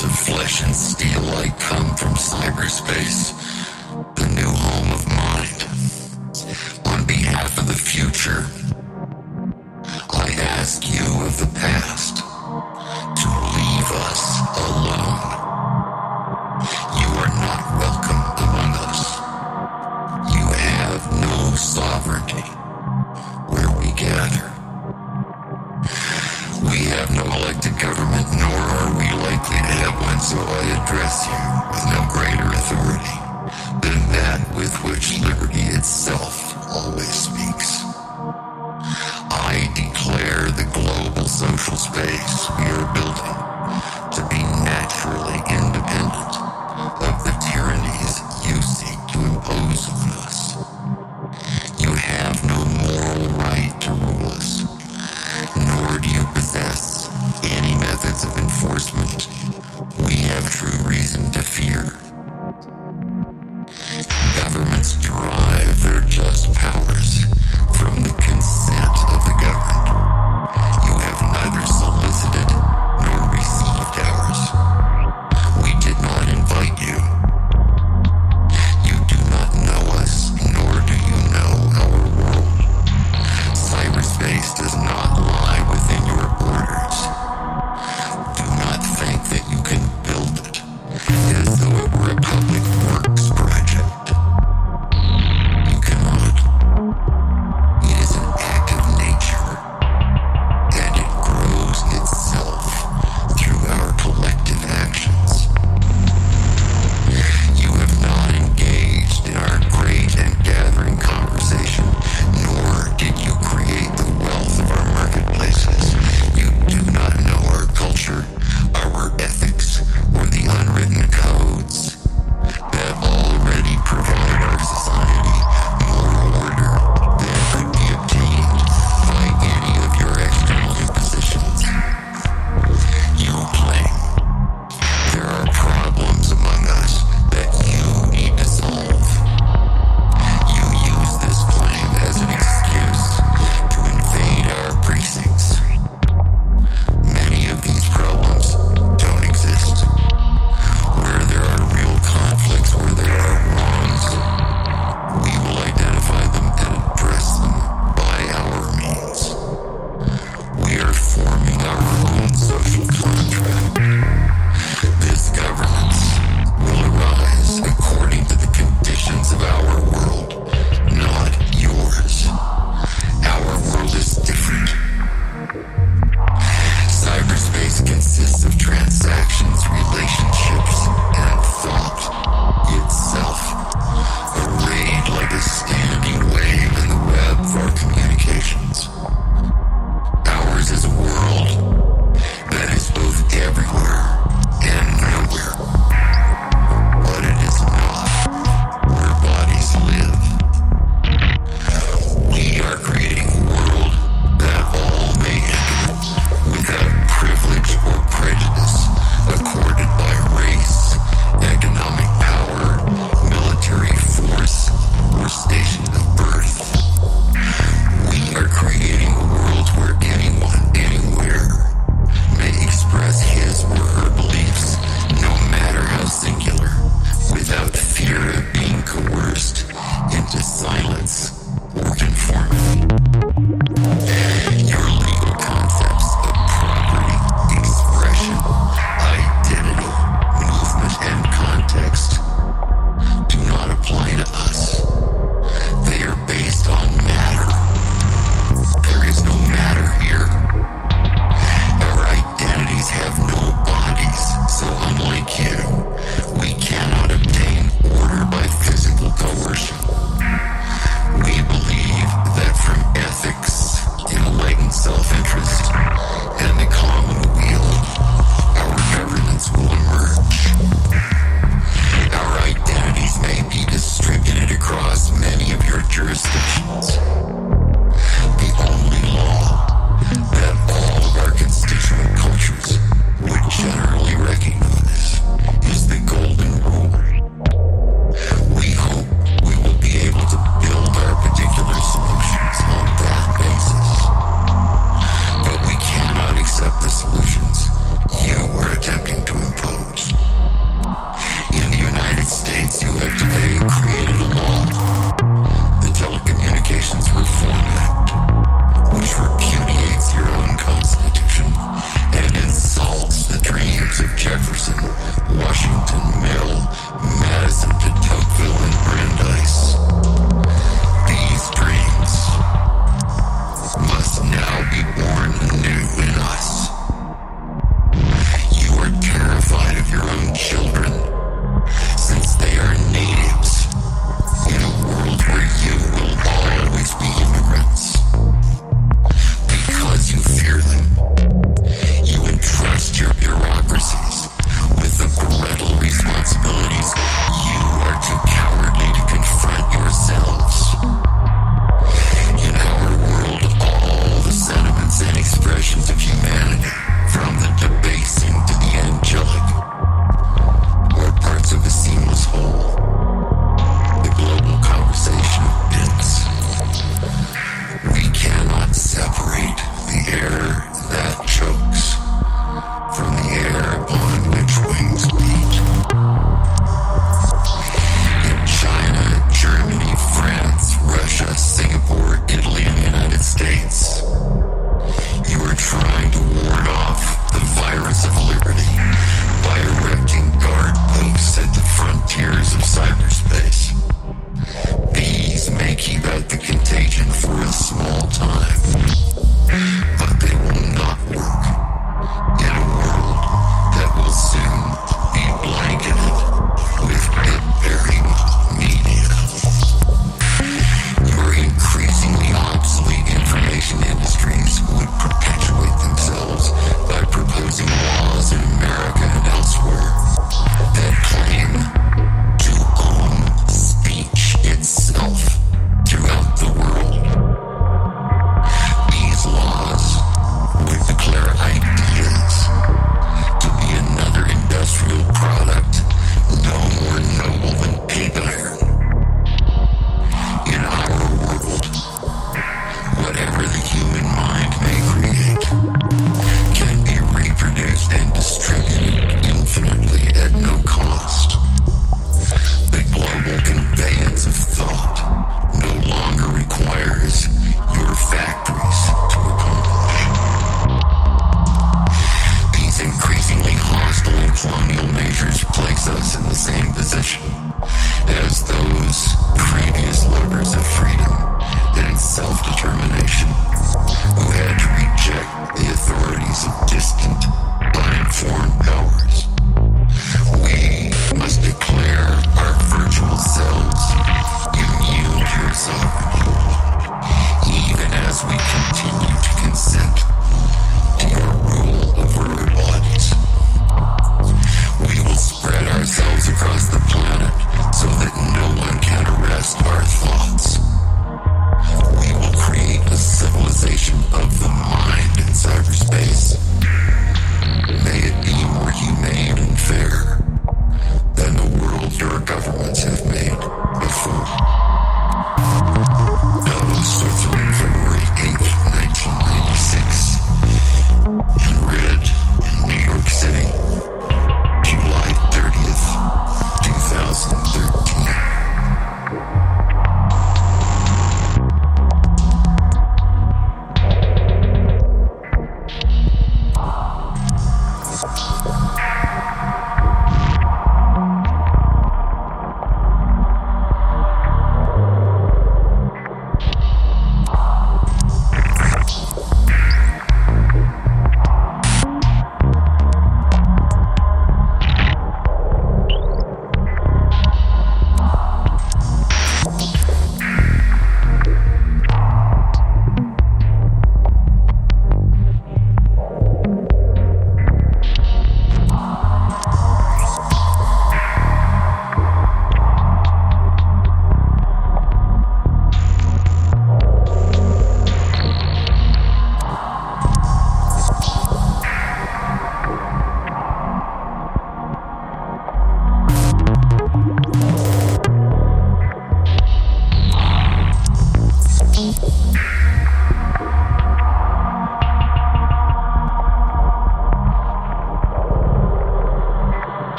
Bits of flesh and steel like come from cyberspace, the new home of mind. On behalf of the future, I ask you of the past. social space we are building.